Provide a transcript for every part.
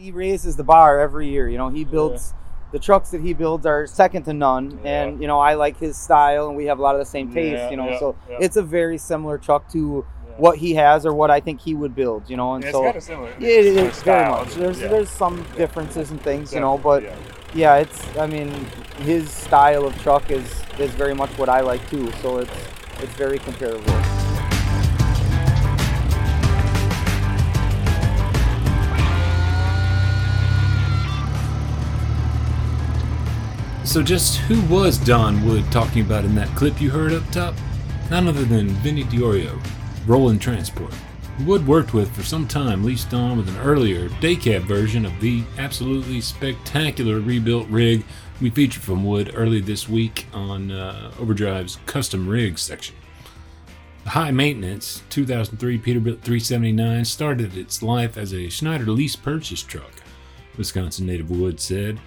He raises the bar every year. You know, he builds the trucks that he builds are second to none, Yeah. and you know I like his style, and we have a lot of the same taste. Yeah, you know, yeah, so yeah. it's a very similar truck to Yeah. what he has or what I think he would build. You know, and Yeah, so it's kind of similar. yeah, it is very much. There's Yeah. there's some differences and things, you know, but Yeah. yeah, it's I mean his style of truck is is very much what I like too. So it's it's very comparable. So, just who was Don Wood talking about in that clip you heard up top? None other than Vinny Diorio, Roland Transport. Wood worked with for some time, leased on with an earlier day cab version of the absolutely spectacular rebuilt rig we featured from Wood early this week on uh, Overdrive's custom rigs section. The high maintenance 2003 Peterbilt 379 started its life as a Schneider lease purchase truck, Wisconsin native Wood said.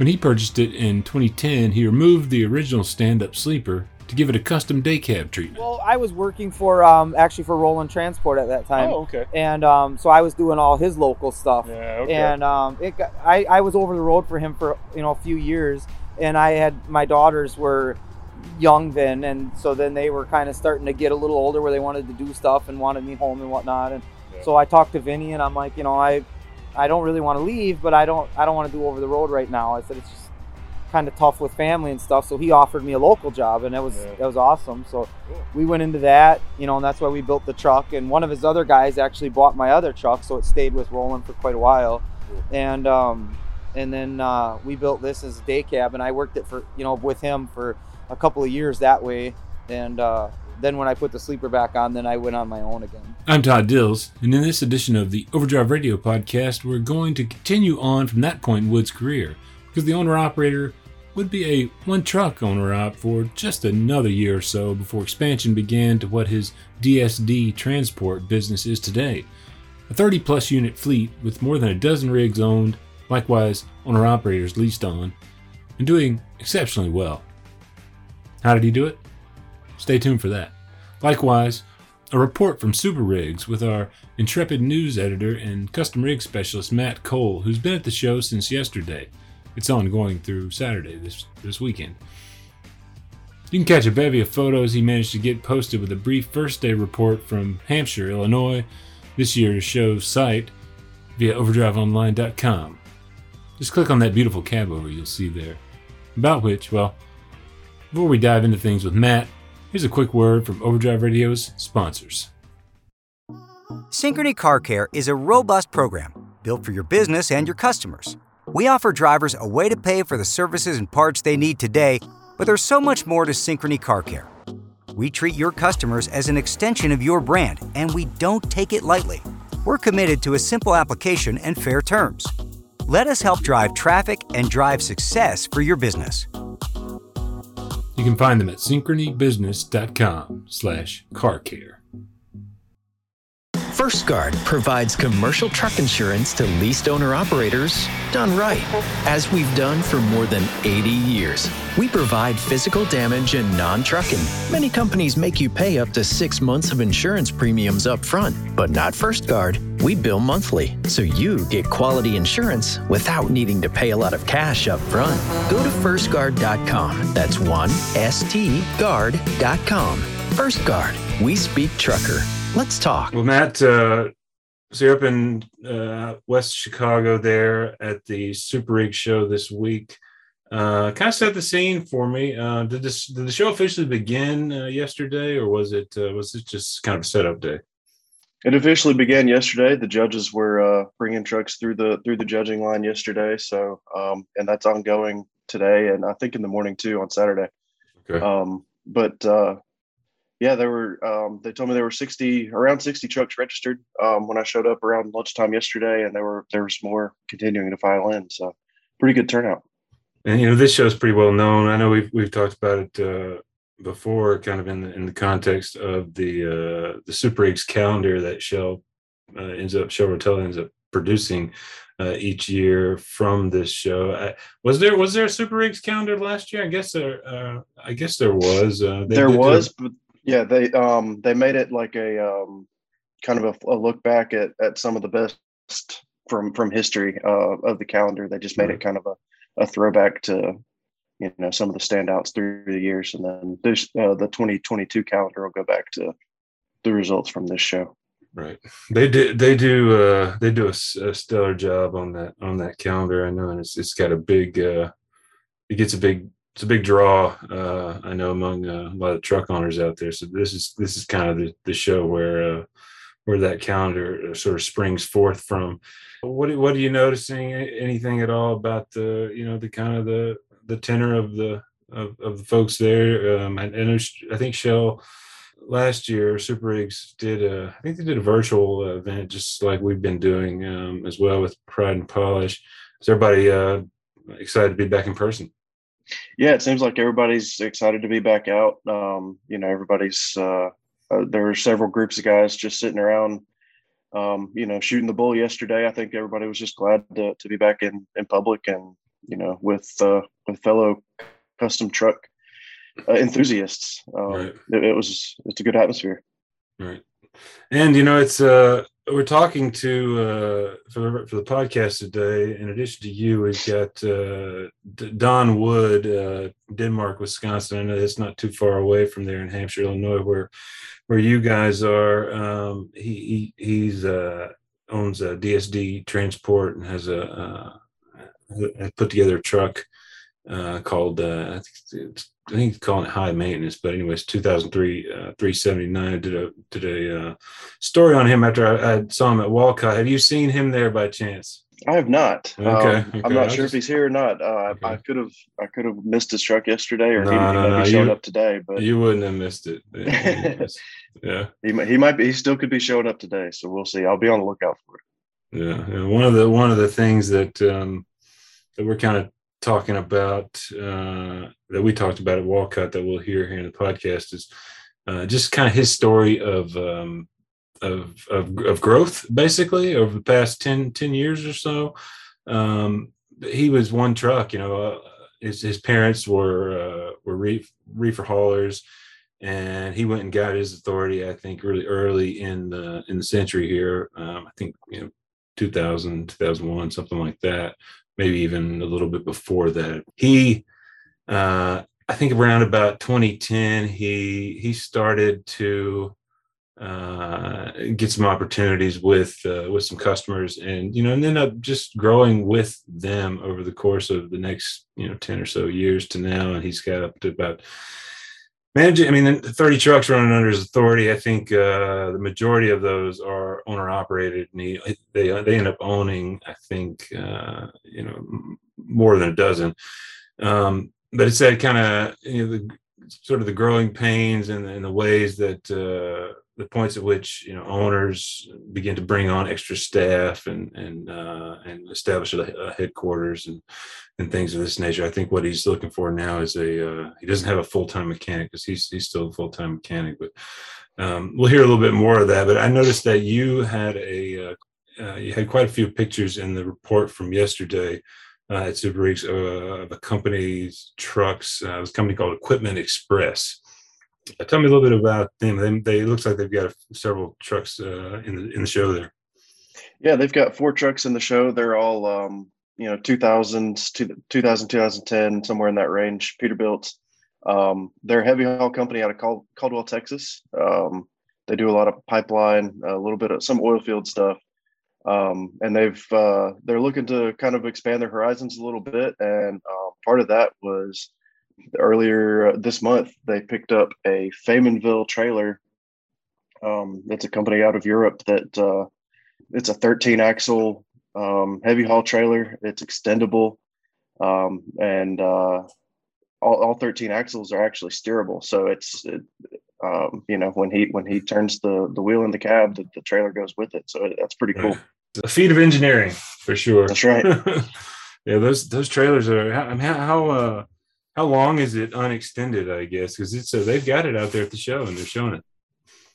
When he purchased it in 2010, he removed the original stand up sleeper to give it a custom day cab treatment. Well, I was working for um actually for Roland Transport at that time, Oh, okay. and um so I was doing all his local stuff. Yeah, okay. and um, it got, I, I was over the road for him for you know a few years and i had my daughters were young then and so then they were kind of starting to get a little older where they wanted to do stuff and wanted me home and whatnot and Yeah. so i talked to vinny and i'm like you know i i don't really want to leave but i don't i don't want to do over the road right now i said it's just kind of tough with family and stuff so he offered me a local job and that was Yeah. that was awesome so Cool. we went into that, you know, and that's why we built the truck. And one of his other guys actually bought my other truck, so it stayed with Roland for quite a while. Cool. And um, and then uh, we built this as a day cab, and I worked it for you know with him for a couple of years that way. And uh, then when I put the sleeper back on, then I went on my own again. I'm Todd Dills, and in this edition of the Overdrive Radio podcast, we're going to continue on from that point in Wood's career, because the owner operator would be a one truck owner op for just another year or so before expansion began to what his DSD transport business is today. A 30 plus unit fleet with more than a dozen rigs owned, likewise owner operators leased on, and doing exceptionally well. How did he do it? Stay tuned for that. Likewise, a report from Super Rigs with our intrepid news editor and custom rig specialist Matt Cole, who's been at the show since yesterday. It's ongoing through Saturday this, this weekend. You can catch a bevy of photos he managed to get posted with a brief first day report from Hampshire, Illinois, this year's show's site via overdriveonline.com. Just click on that beautiful cab over you'll see there. About which, well, before we dive into things with Matt, here's a quick word from Overdrive Radio's sponsors. Synchrony Car Care is a robust program built for your business and your customers. We offer drivers a way to pay for the services and parts they need today, but there's so much more to Synchrony Car Care. We treat your customers as an extension of your brand, and we don't take it lightly. We're committed to a simple application and fair terms. Let us help drive traffic and drive success for your business. You can find them at synchronybusiness.com slash car care. First Guard provides commercial truck insurance to leased owner operators done right, as we've done for more than 80 years. We provide physical damage and non trucking. Many companies make you pay up to six months of insurance premiums up front, but not First Guard. We bill monthly, so you get quality insurance without needing to pay a lot of cash up front. Go to firstguard.com. That's one S T guard.com. First Guard, we speak trucker. Let's talk. Well, Matt, uh, so you're up in uh, West Chicago there at the Super Rig show this week. Uh, kind of set the scene for me. Uh, did this did the show officially begin uh, yesterday, or was it uh, was it just kind of a setup day? It officially began yesterday. The judges were uh, bringing trucks through the through the judging line yesterday. So, um, and that's ongoing today, and I think in the morning too on Saturday. Okay. Um, but uh, yeah, there were. Um, they told me there were sixty around sixty trucks registered um, when I showed up around lunchtime yesterday, and there were there was more continuing to file in. So, pretty good turnout. And you know, this show is pretty well known. I know we've we've talked about it uh, before, kind of in the in the context of the uh, the Super Rigs calendar that Shell uh, ends up Shell Rotella ends up producing uh, each year from this show. I, was there was there a Super Rigs calendar last year? I guess there uh, I guess there was. Uh, there was, but yeah, they um they made it like a um kind of a, a look back at at some of the best from from history uh, of the calendar. They just made Right. it kind of a, a throwback to you know some of the standouts through the years, and then this uh, the 2022 calendar will go back to the results from this show. Right. They do. They do. Uh, they do a stellar job on that on that calendar. I know, and it's it's got a big. Uh, it gets a big. It's a big draw. Uh, I know among uh, a lot of truck owners out there. So this is this is kind of the, the show where uh, where that calendar sort of springs forth from. What what are you noticing? Anything at all about the you know the kind of the the tenor of the of, of the folks there? Um, and, and there's- I think Shell last year super rigs did a i think they did a virtual uh, event just like we've been doing um, as well with pride and polish is everybody uh, excited to be back in person Yeah, it seems like everybody's excited to be back out. Um, you know, everybody's uh, uh, there were several groups of guys just sitting around, um, you know, shooting the bull yesterday. I think everybody was just glad to, to be back in, in public and you know with uh, with fellow custom truck uh, enthusiasts. Um, Right. it, it was it's a good atmosphere. right and you know it's uh we're talking to uh for the, for the podcast today in addition to you we've got uh don wood uh denmark wisconsin. I know that's not too far away from there in hampshire illinois where where you guys are. Um he, he he's uh owns a dsd transport and has a uh put together a truck uh called uh i think it's I think he's calling it high maintenance, but anyways, 2003 uh, 379. I did a did a uh, story on him after I, I saw him at Walcott. Have you seen him there by chance? I have not. Okay, Um, okay. I'm not I'll sure just- if he's here or not. Uh, I- I could have I could have missed his truck yesterday, or he, No, he no, might no, be you- up today. But You wouldn't have missed it. yeah, he might, he might be he still could be showing up today. So we'll see. I'll be on the lookout for it. yeah. And one of the one of the things that um, that we're kind of talking about uh, that we talked about at Walcott that we'll hear here in the podcast is uh, just kind of his story of um, of, of of growth basically over the past 10, 10 years or so. Um, he was one truck, you know. Uh, his his parents were uh, were reef, reefer haulers, and he went and got his authority. I think really early in the in the century here. Um, I think you know 2000 2001 something like that maybe even a little bit before that. He, uh, I think around about 2010, he he started to uh, get some opportunities with uh, with some customers, and you know, and ended up just growing with them over the course of the next you know 10 or so years to now, and he's got up to about managing i mean 30 trucks running under his authority i think uh, the majority of those are owner operated and he, they they end up owning i think uh, you know more than a dozen. Um, but it's that kind of you know the sort of the growing pains and, and the ways that uh, the points at which you know owners begin to bring on extra staff and and uh, and establish a, headquarters and and things of this nature. I think what he's looking for now is a uh, he doesn't have a full time mechanic because he's he's still a full time mechanic, but um, we'll hear a little bit more of that. But I noticed that you had a uh, uh, you had quite a few pictures in the report from yesterday uh, at Super Rigs uh, of a company's trucks. It was a company called Equipment Express. Uh, tell me a little bit about them. They, they it looks like they've got several trucks uh, in the in the show there. Yeah, they've got four trucks in the show. They're all, um, you know, 2000s, to 2000, 2010, somewhere in that range, Peterbilt. Um, they're a heavy haul company out of Cal- Caldwell, Texas. Um, they do a lot of pipeline, a little bit of some oil field stuff. Um, and they've, uh, they're looking to kind of expand their horizons a little bit. And um, part of that was earlier this month, they picked up a Faymonville trailer. Um, that's a company out of Europe that, uh, it's a 13 axle um, heavy haul trailer. It's extendable, um, and uh, all, all 13 axles are actually steerable. So it's it, um, you know when he when he turns the the wheel in the cab, the, the trailer goes with it. So that's pretty cool. It's a feat of engineering for sure. That's right. yeah, those those trailers are. How how, uh, how long is it unextended? I guess because it's so they've got it out there at the show and they're showing it.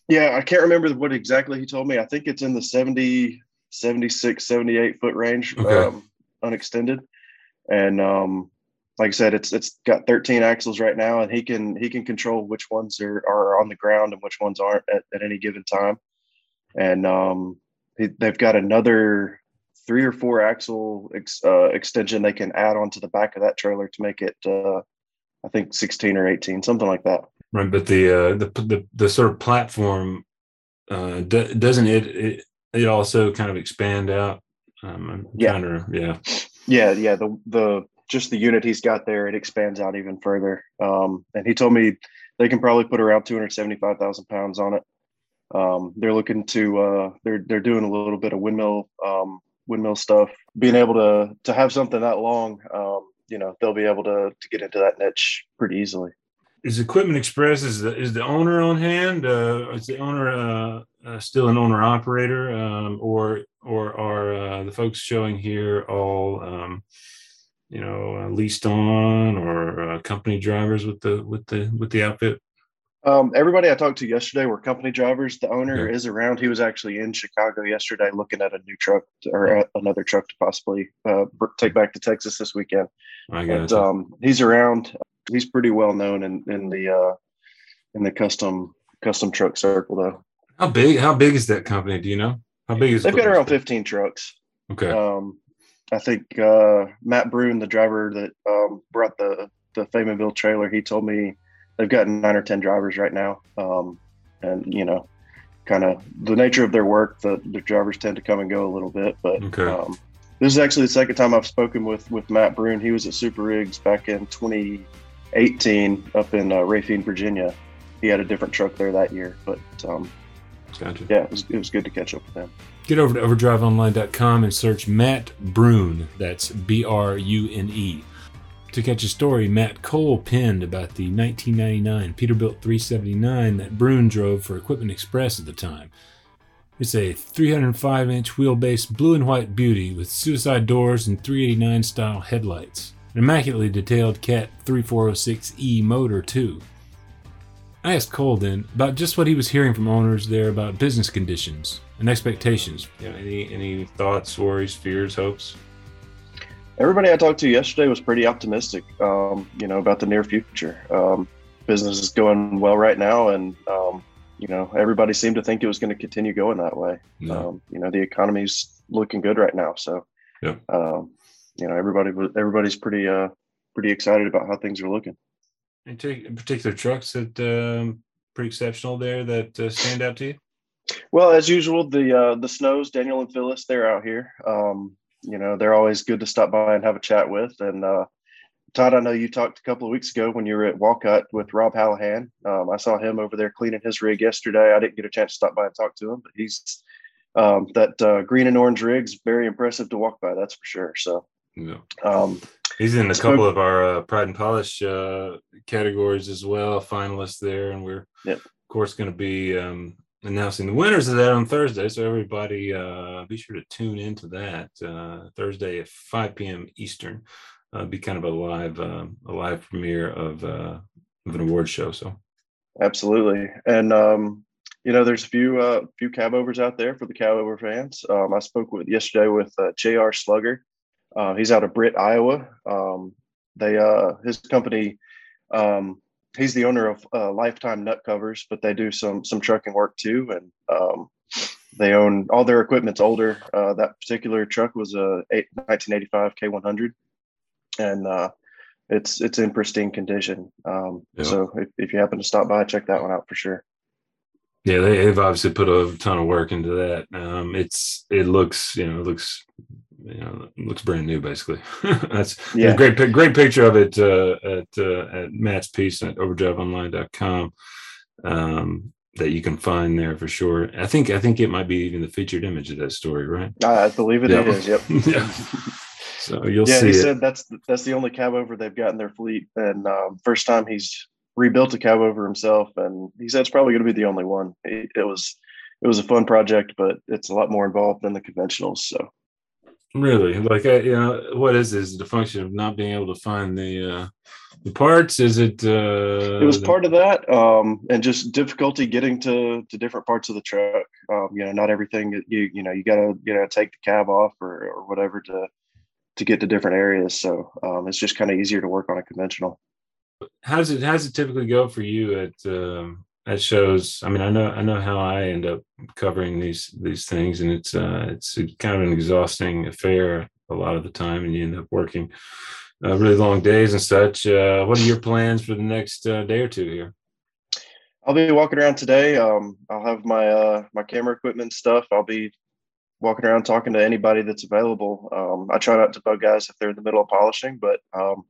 Yeah, I can't remember what exactly he told me. I think it's in the 70, 76, 78 foot range, Okay. um, unextended. And um, like I said, it's it's got 13 axles right now, and he can he can control which ones are, are on the ground and which ones aren't at, at any given time. And um, he, they've got another three or four axle ex, uh, extension they can add onto the back of that trailer to make it, uh, I think, 16 or 18, something like that. Right, but the uh, the the the sort of platform uh, do, doesn't it, it it also kind of expand out? Um, Yeah. to, yeah. Yeah, yeah. The the just the unit he's got there, it expands out even further. Um, and he told me they can probably put around 275,000 pounds on it. Um, they're looking to uh, they're they're doing a little bit of windmill um, windmill stuff. Being able to to have something that long, um, you know, they'll be able to to get into that niche pretty easily. Is Equipment Express is the is the owner on hand? Uh, is the owner uh, uh, still an owner operator, um, or or are uh, the folks showing here all um, you know uh, leased on or uh, company drivers with the with the with the outfit? Um, everybody I talked to yesterday were company drivers. The owner is around. He was actually in Chicago yesterday looking at a new truck or a- another truck to possibly uh, take back to Texas this weekend. I But guess. um, he's around. He's pretty well known in in the uh, in the custom custom truck circle though. how big? How big is that company? Do you know? How big is They've got around 15 trucks. Okay. Um, I think uh, Matt Brune, the driver that um, brought the the Faymonville trailer, he told me they've got nine or ten drivers right now. Um, and you know, kind of the nature of their work, the, the drivers tend to come and go a little bit. But Okay. um, this is actually the second time I've spoken with with Matt Brune. He was at Super Rigs back in 2018 up in uh, Raphine, Virginia. He had a different truck there that year, but um, Gotcha. yeah, it was, it was good to catch up with him. Get over to overdriveonline.com and search Matt Brune. That's B R U N E. To catch a story Matt Cole penned about the 1999 Peterbilt 379 that Brune drove for Equipment Express at the time. It's a 305 inch wheelbase blue and white beauty with suicide doors and 389 style headlights. An immaculately detailed Cat 3406E motor, too. I asked Cole then about just what he was hearing from owners there about business conditions and expectations. Know, any any thoughts, worries, fears, hopes? Everybody I talked to yesterday was pretty optimistic, um, you know, about the near future. Um, business is going well right now, and um, you know, everybody seemed to think it was going to continue going that way. No. Um, you know, the economy's looking good right now, so Yep. um, you know, everybody everybody's pretty uh pretty excited about how things are looking. T- particular trucks that um, pretty exceptional there that uh, stand out to you? Well, as usual, the uh, the snows, Daniel and Phyllis, they're out here. Um, you know, they're always good to stop by and have a chat with. And uh, Todd, I know you talked a couple of weeks ago when you were at Walcott with Rob Hallahan. Um, I saw him over there cleaning his rig yesterday. I didn't get a chance to stop by and talk to him, but he's um, that uh, green and orange rig's very impressive to walk by. That's for sure. So No. um, He's in a Spoke- couple of our uh, Pride and Polish uh, categories as well, finalists there, and we're of course going to be um, announcing the winners of that on Thursday. So everybody, uh, be sure to tune into that uh, Thursday at 5 p.m. Eastern. Uh, be kind of a live um, a live premiere of uh, of an award show. So Absolutely. And um, you know, there's a few uh few cab overs out there for the cab over fans. Um, I spoke with yesterday with uh, JR Slugger. Uh, he's out of Britt, Iowa. Um, they uh his company um he's the owner of uh, Lifetime Nut Covers, but they do some some trucking work too and um they own all their equipment's older. Uh, that particular truck was a eight, 1985 K100 and uh it's it's in pristine condition. Um, Yeah. So if, if you happen to stop by, check that one out for sure. yeah, they, they've obviously put a ton of work into that. Um, it's it looks you know it looks you know it looks brand new basically. That's Yeah. a great great picture of it uh, at uh, at Matt's piece at overdriveonline.com um, that you can find there for sure. I think I think it might be even the featured image of that story, right? I believe it Yeah. is. Yep. yeah. So you'll yeah, see he it. said that's that's the only cab over they've got in their fleet, and um, first time he's rebuilt a cab over himself, and he said it's probably going to be the only one. It, it was it was a fun project, but it's a lot more involved than the conventionals. So Really, like uh, you know, what is this? The function of not being able to find the uh, the parts? Is it? Uh, it was part of that, um, and just difficulty getting to to different parts of the truck. Um, you know, not everything you you know you gotta you know take the cab off or or whatever to to get to different areas. So um, it's just kind of easier to work on a conventional. How does it? How does it typically go for you at um, that shows. I mean, I know I know how I end up covering these these things, and it's uh, it's kind of an exhausting affair a lot of the time, and you end up working uh, really long days and such. Uh, what are your plans for the next uh, day or two here? I'll be walking around today. Um, I'll have my uh, my camera equipment stuff. I'll be walking around talking to anybody that's available. Um, I try not to bug guys if they're in the middle of polishing, but um,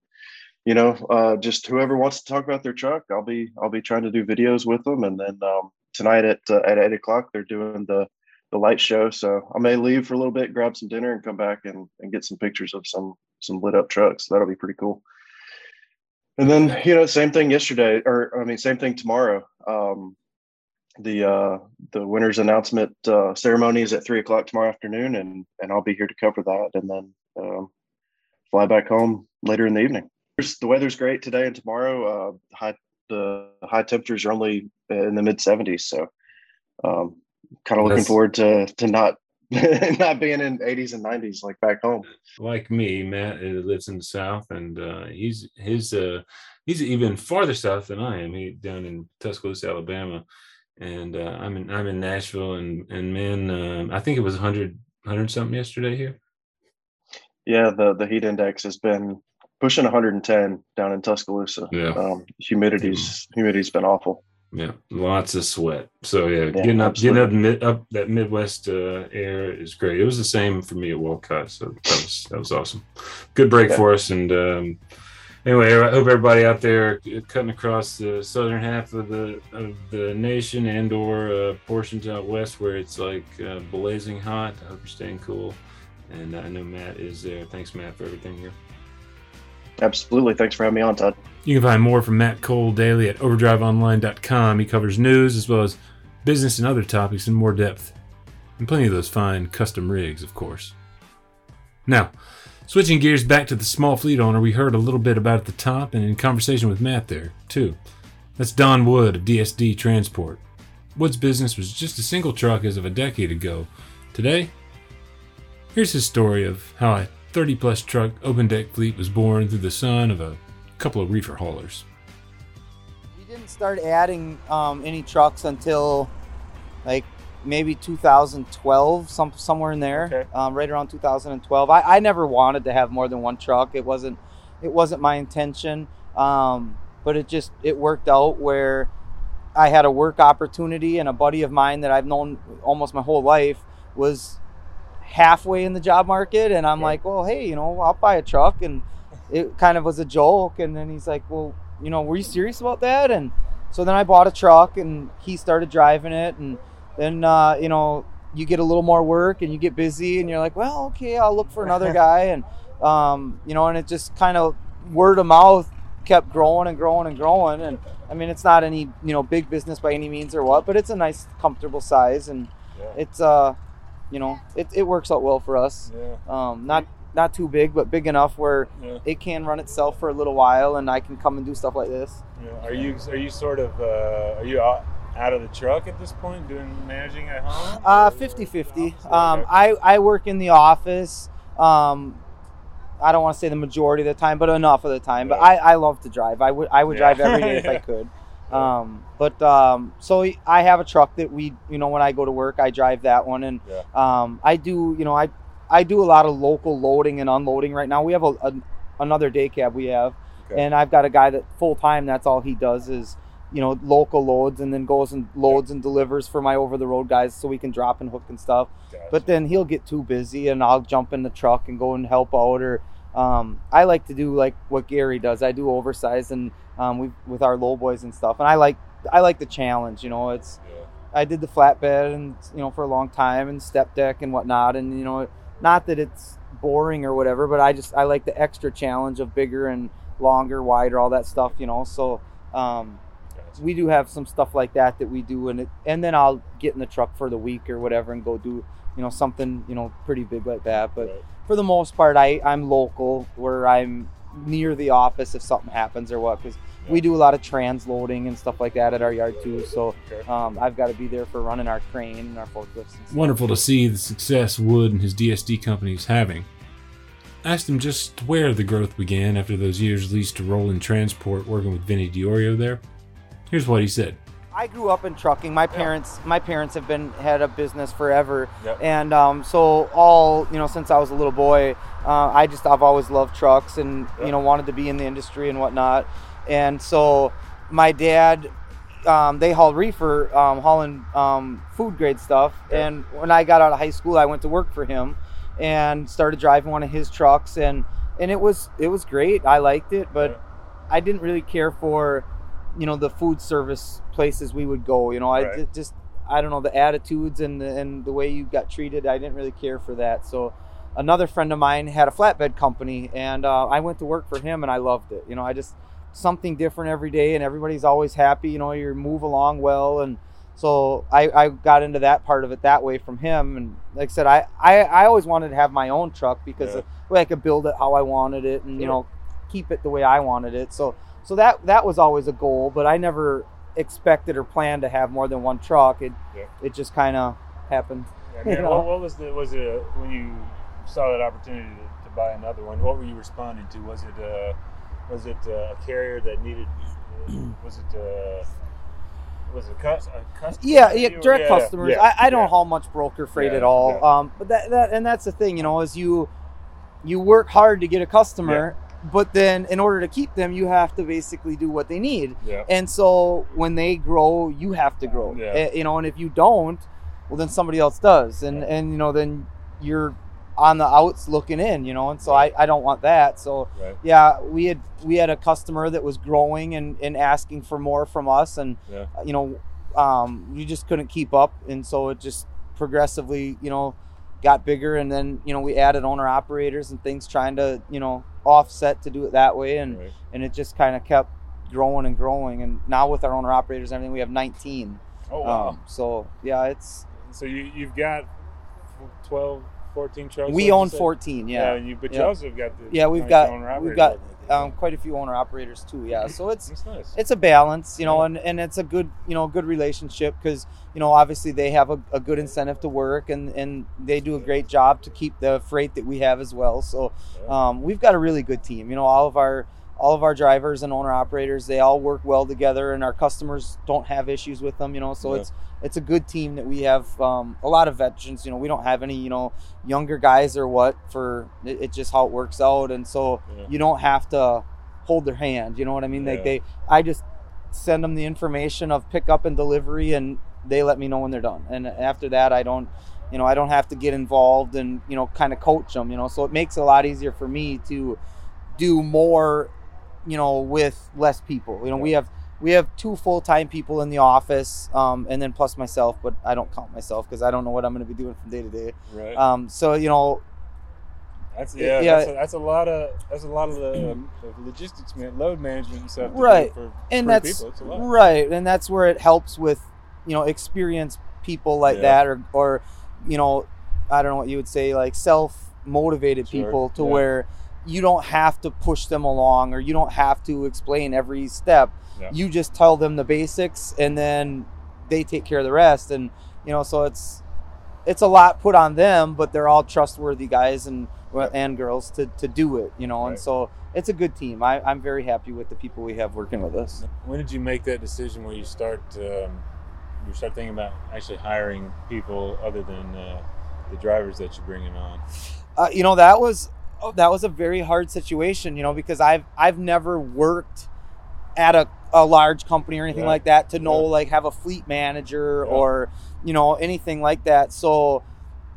you know, uh, just whoever wants to talk about their truck, I'll be I'll be trying to do videos with them. And then um, tonight at uh, at eight o'clock, they're doing the the light show. So I may leave for a little bit, grab some dinner, and come back and, and get some pictures of some some lit up trucks. That'll be pretty cool. And then you know, same thing yesterday, or I mean, same thing tomorrow. Um, the uh, the winners announcement uh, ceremony is at three o'clock tomorrow afternoon, and and I'll be here to cover that, and then um, fly back home later in the evening the weather's great today and tomorrow. Uh, high the high temperatures are only in the mid 70s, so um, kind of looking forward to to not not being in 80s and 90s like back home. Like me, Matt lives in the south, and uh, he's his uh, he's even farther south than I am. He down in Tuscaloosa, Alabama, and uh, I'm in I'm in Nashville, and and man, um, I think it was 100 100 something yesterday here. Yeah, the the heat index has been pushing 110 down in Tuscaloosa. Yeah. Um, humidity's humidity's been awful. Yeah, lots of sweat. So yeah, yeah getting up, absolutely. getting up, mid, up that Midwest uh, air is great. It was the same for me at Walcott, so that was that was awesome. Good break yeah. for us. And um, anyway, I hope everybody out there cutting across the southern half of the of the nation and or uh, portions out west where it's like uh, blazing hot. I hope you're staying cool. And I know Matt is there. Thanks, Matt, for everything here. Absolutely. Thanks for having me on, Todd. You can find more from Matt Cole daily at overdriveonline.com. He covers news as well as business and other topics in more depth. And plenty of those fine custom rigs, of course. Now, switching gears back to the small fleet owner we heard a little bit about at the top and in conversation with Matt there, too. That's Don Wood of DSD Transport. Wood's business was just a single truck as of a decade ago. Today, here's his story of how I 30 plus truck open deck fleet was born through the son of a couple of reefer haulers. We didn't start adding um, any trucks until like maybe 2012, some somewhere in there, okay. um, right around 2012. I, I never wanted to have more than one truck. It wasn't it wasn't my intention, um, but it just it worked out where I had a work opportunity, and a buddy of mine that I've known almost my whole life was halfway in the job market and I'm yeah. like, well, hey, you know, I'll buy a truck and it kind of was a joke and then he's like, well, you know, were you serious about that? And so then I bought a truck and he started driving it and then uh, you know, you get a little more work and you get busy and you're like, well, okay, I'll look for another guy and um, you know, and it just kind of word of mouth kept growing and growing and growing and I mean, it's not any, you know, big business by any means or what, but it's a nice comfortable size and yeah. it's uh you know, it, it works out well for us. Yeah. Um, not not too big, but big enough where yeah. it can run itself for a little while, and I can come and do stuff like this. Yeah. Are you are you sort of uh, are you out, out of the truck at this point, doing managing at home? Uh, 50-50. Um, I I work in the office. Um, I don't want to say the majority of the time, but enough of the time. But I, I love to drive. I would I would drive every day if I could. Um, but um, so I have a truck that we, you know, when I go to work, I drive that one, and yeah. um, I do, you know, I I do a lot of local loading and unloading right now. We have a, a another day cab we have, okay. and I've got a guy that full time. That's all he does is, you know, local loads, and then goes and loads yeah. and delivers for my over the road guys, so we can drop and hook and stuff. Gotcha. But then he'll get too busy, and I'll jump in the truck and go and help out or um, I like to do like what Gary does. I do oversized and um, with our low boys and stuff. And I like I like the challenge. You know, it's yeah. I did the flatbed and you know for a long time and step deck and whatnot. And you know, not that it's boring or whatever, but I just I like the extra challenge of bigger and longer, wider, all that stuff. You know, so. Um, we do have some stuff like that that we do and it, and then I'll get in the truck for the week or whatever and go do you know something you know pretty big like that but right for the most part, I I'm local where I'm near the office if something happens or what because. We do a lot of transloading and stuff like that at our yard too. So um, I've got to be there for running our crane and our forklifts. And Wonderful to see the success Wood and his DSD company is having. asked him just where the growth began after those years leased to Roland Transport working with Vinny Diorio there. Here's what he said. I grew up in trucking. My parents, my parents have been had a business forever, Yep. and um, so all you know, since I was a little boy, uh, I just I've always loved trucks and Yeah. you know wanted to be in the industry and whatnot. And so my dad, um, they hauled reefer, um, hauling um, food grade stuff. Yeah. And when I got out of high school, I went to work for him and started driving one of his trucks and and it was it was great. I liked it, but Yeah. I didn't really care for you know the food service places we would go. You know, I Right. ju- just I don't know the attitudes and the, and the way you got treated. I didn't really care for that. So another friend of mine had a flatbed company, and uh, I went to work for him, and I loved it. You know, I just something different every day, and everybody's always happy. You know, you move along well, and so I, I got into that part of it that way from him. And like I said, I, I, I always wanted to have my own truck because Yeah. way I could build it how I wanted it, and you know, keep it the way I wanted it. So so that that was always a goal, but I never expected or planned to have more than one truck. It Yeah. it just kind of happened. Mean, You know. what, what was the was it when you saw that opportunity to, to buy another one? What were you responding to? Was it uh, was it uh, a carrier that needed? Uh, was it uh, was it cus- a customer? Yeah, yeah, direct yeah, customers. yeah, I, I don't yeah. haul much broker freight Yeah, at all. yeah. Um, but that, that and that's the thing, you know, is you you work hard to get a customer, but then in order to keep them, you have to basically do what they need. Yeah. And so when they grow, you have to grow. Yeah. Eh, You know, and if you don't, well, then somebody else does, and Yeah. and you know, then you're on the outs looking in, you know, and so I, I don't want that. So Right. yeah, we had we had a customer that was growing and, and asking for more from us, and Yeah. you know, um, we just couldn't keep up, and so it just progressively, you know, got bigger, and then you know we added owner operators and things, trying to you know offset to do it that way, and Right. and it just kind of kept growing and growing, and now with our owner operators and everything, we have 19. Oh wow. Um, so yeah, it's so you you've got 12, 14 trucks. we own 14. Yeah, Yeah, you, but Yeah. you also have got the yeah, we've got we've got um, quite a few owner operators too. Yeah, so it's nice. it's a balance, you know, Yeah. and, and it's a good, you know, good relationship because, you know, obviously they have a, a good incentive to work and, and they do a great job to keep the freight that we have as well. So um, we've got a really good team. You know, all of our all of our drivers and owner operators, they all work well together, and our customers don't have issues with them. You know, so Yeah. it's it's a good team that we have. Um, a lot of veterans. You know, we don't have any you know younger guys or what. For it, it's just how it works out, and so Yeah. you don't have to hold their hand. You know what I mean? Like they, I just send them the information of pickup and delivery, and they let me know when they're done. And after that, I don't, you know, I don't have to get involved and you know, kind of coach them. You know, so it makes it a lot easier for me to do more, you know, with less people. You know, we have we have two full time people in the office, um, and then plus myself, but I don't count myself because I don't know what I'm going to be doing from day to day. right. Um, so you know, That's yeah, Yeah. That's, a, that's a lot of that's a lot of the um, logistics, man, load management and stuff. Right. For, and for that's people. A lot. right and that's where it helps with you know experienced people like Yeah. that or or you know i don't know what you would say like self motivated Sure, people to yeah. where you don't have to push them along or you don't have to explain every step. Yeah. you just tell them the basics and then they take care of the rest. And you know so it's it's a lot put on them but they're all trustworthy guys and and girls to, to do it you know? And so it's a good team. I, i'm very happy with the people we have working with us. When did you make that decision where you start um, you start thinking about actually hiring people other than uh, the drivers that you're bringing on? uh, you know that was Oh, that was a very hard situation you know because i've i've never worked at a, a large company or anything Yeah. like that to know Yeah. like have a fleet manager Yeah. or you know anything like that so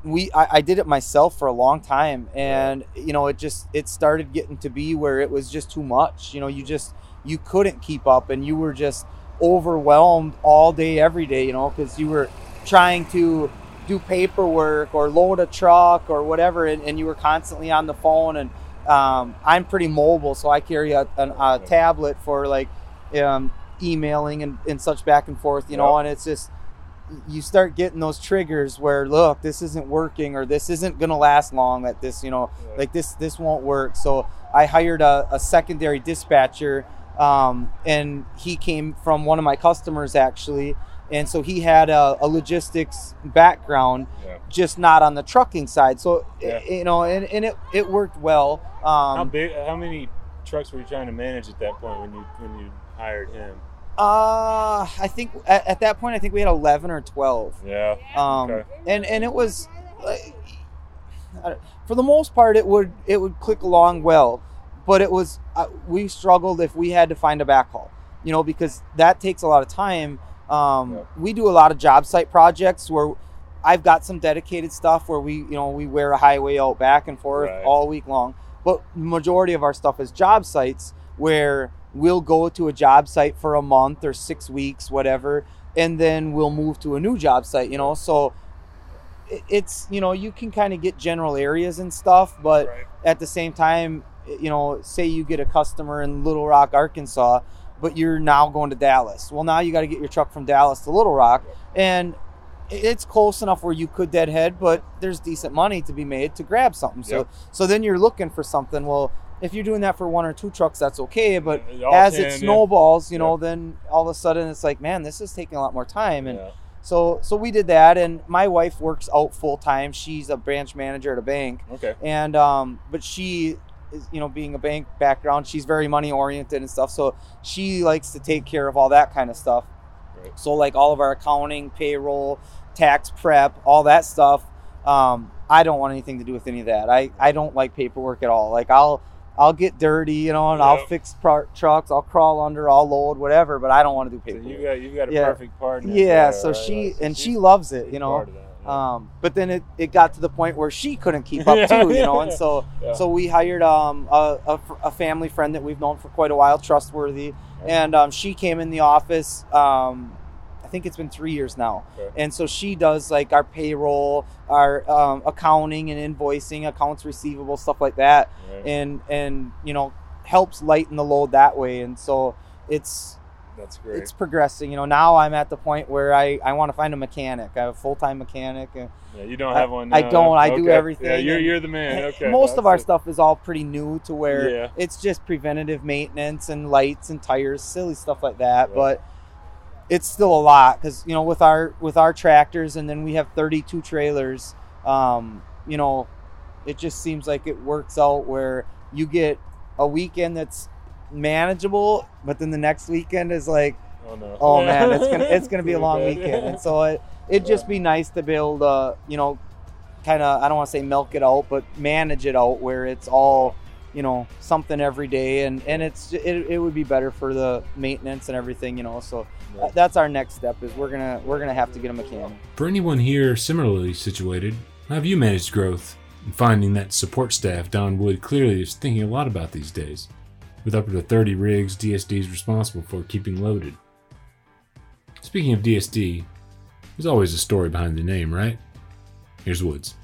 we I, I did it myself for a long time and you know it just it started getting to be where it was just too much you know you just you couldn't keep up and you were just overwhelmed all day every day you know because you were trying to do paperwork or load a truck or whatever and, and you were constantly on the phone and um, i'm pretty mobile so i carry a, an, a tablet for like um, emailing and, and such back and forth you know and it's just you start getting those triggers where look this isn't working or this isn't going to last long at this you know Yeah. like this this won't work. So i hired a, a secondary dispatcher um, and he came from one of my customers actually and so he had a, a logistics background Yeah. just not on the trucking side so Yeah. you know and, and it, it worked well how um, big? How many trucks were you trying to manage at that point when you when you hired him? Uh, I think at, at that point, I think we had 11 or 12. Yeah. Um, Okay. and and it was, like, for the most part, it would it would click along well, but it was uh, we struggled if we had to find a backhaul, you know, because that takes a lot of time. Um, Yeah. We do a lot of job site projects where I've got some dedicated stuff where we you know we wear a highway out back and forth Right. all week long, but the majority of our stuff is job sites where we'll go to a job site for a month or six weeks, whatever, and then we'll move to a new job site, you know. So it's, you know, you can kind of get general areas and stuff, but Right. at the same time, you know, say you get a customer in Little Rock, Arkansas, but you're now going to Dallas. Well, now you got to get your truck from Dallas to Little Rock, and it's close enough where you could deadhead, but there's decent money to be made to grab something. So, Yep. so then you're looking for something. Well, if you're doing that for one or two trucks, that's okay. But as 10, it yeah. snowballs, you know, Yeah. then all of a sudden it's like, man, this is taking a lot more time. And Yeah. so, so we did that. And my wife works out full time. She's a branch manager at a bank, Okay. and um, but she is, you know, being a bank background, she's very money oriented and stuff. So she likes to take care of all that kind of stuff. Right. So like all of our accounting, payroll, tax prep, all that stuff. Um, I don't want anything to do with any of that. I, I don't like paperwork at all. Like I'll I'll get dirty, you know, and I'll fix trucks. I'll crawl under. I'll load, whatever. But I don't want to do So paperwork. you got you got a Yeah. perfect partner. yeah. there, So right? she So and she's she loves it, you know. Part of that, yeah. Um, but then it, it got to the point where she couldn't keep up Yeah, too, you know, yeah, and so yeah. so we hired um, a, a, a family friend that we've known for quite a while, trustworthy, and um, she came in the office. Um, I think it's been three years now, Okay. and so she does like our payroll, our um, accounting and invoicing, accounts receivable, stuff like that, Right. and and you know helps lighten the load that way, and so it's That's great. it's progressing. You know, now I'm at the point where I, I want to find a mechanic. I have a full time mechanic. And yeah, you don't I- have one. I don't. I do everything Yeah, you're you're the man. Okay. Most of our it. stuff is all pretty new to where Yeah. it's just preventative maintenance and lights and tires, silly stuff like that. Right. But it's still a lot because you know with our with our tractors and then we have 32 trailers. Um, you know, it just seems like it works out where you get a weekend that's manageable, but then the next weekend is like Oh no. oh man, it's gonna it's gonna be a long weekend, and so it it'd just be nice to be able to you know, kind of I don't want to say milk it out, but manage it out where it's all you know something every day, and and it's it, it would be better for the maintenance and everything, you know. So Right. that's our next step is we're gonna we're gonna have to get a mechanic. For anyone here similarly situated, how have you managed growth and finding that support staff Don Wood clearly is thinking a lot about these days? With up to 30 rigs, DSD is responsible for keeping loaded. Speaking of DSD, there's always a story behind the name, right? Here's Woods.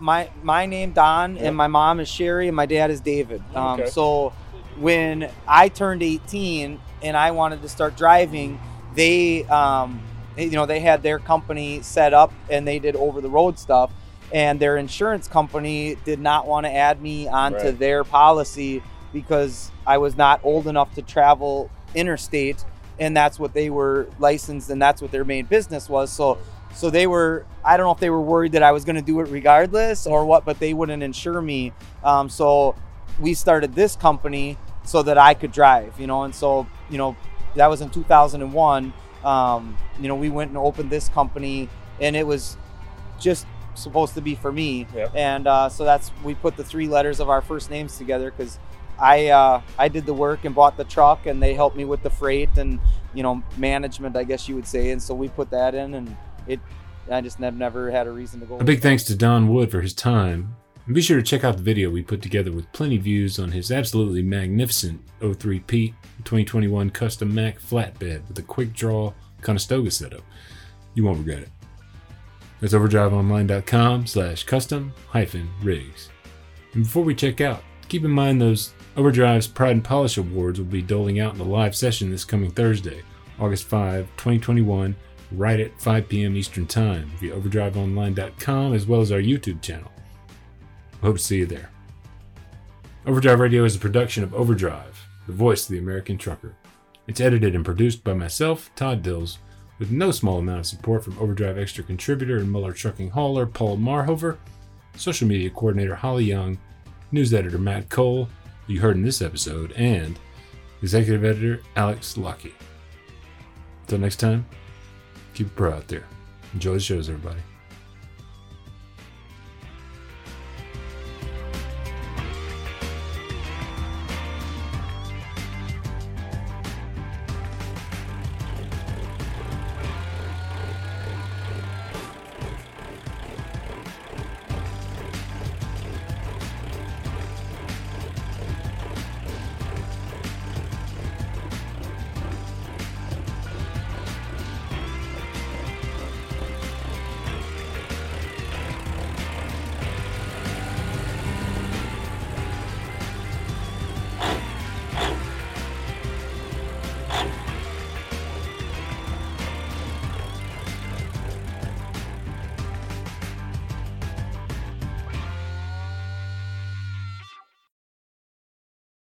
my my name Don Yep. and my mom is Sherry and my dad is David. Um, Okay. So when I turned 18 and I wanted to start driving, they um, you know they had their company set up and they did over the road stuff, and their insurance company did not want to add me onto Right. their policy because I was not old enough to travel interstate, and that's what they were licensed and that's what their main business was. So so they were, I don't know if they were worried that I was going to do it regardless or what, but they wouldn't insure me. Um, so we started this company so that I could drive, you know, and so, you know, that was in 2001. Um, you know, we went and opened this company and it was just supposed to be for me. Yep. And uh, so that's, we put the three letters of our first names together because I, uh, I did the work and bought the truck and they helped me with the freight and, you know, management, I guess you would say. And so we put that in and it I just have never had a reason to go. A big thanks to Don Wood for his time. And be sure to check out the video we put together with plenty of views on his absolutely magnificent 03 Pete 2021 custom Mac flatbed with a quick draw Conestoga setup. You won't regret it. That's overdriveonline.com slash custom hyphen rigs. And before we check out, keep in mind those Overdrive's Pride and Polish Awards will be doling out in a live session this coming Thursday, August 5, 2021, right at 5 p.m. Eastern Time via overdriveonline.com as well as our YouTube channel. Hope to see you there. Overdrive Radio is a production of Overdrive, the voice of the American trucker. It's edited and produced by myself, Todd Dills, with no small amount of support from Overdrive Extra contributor and Muller trucking hauler Paul Marhover, social media coordinator Holly Young, news editor Matt Cole, you heard in this episode, and executive editor Alex Lucky. Until next time, keep it pro out there. Enjoy the shows, everybody.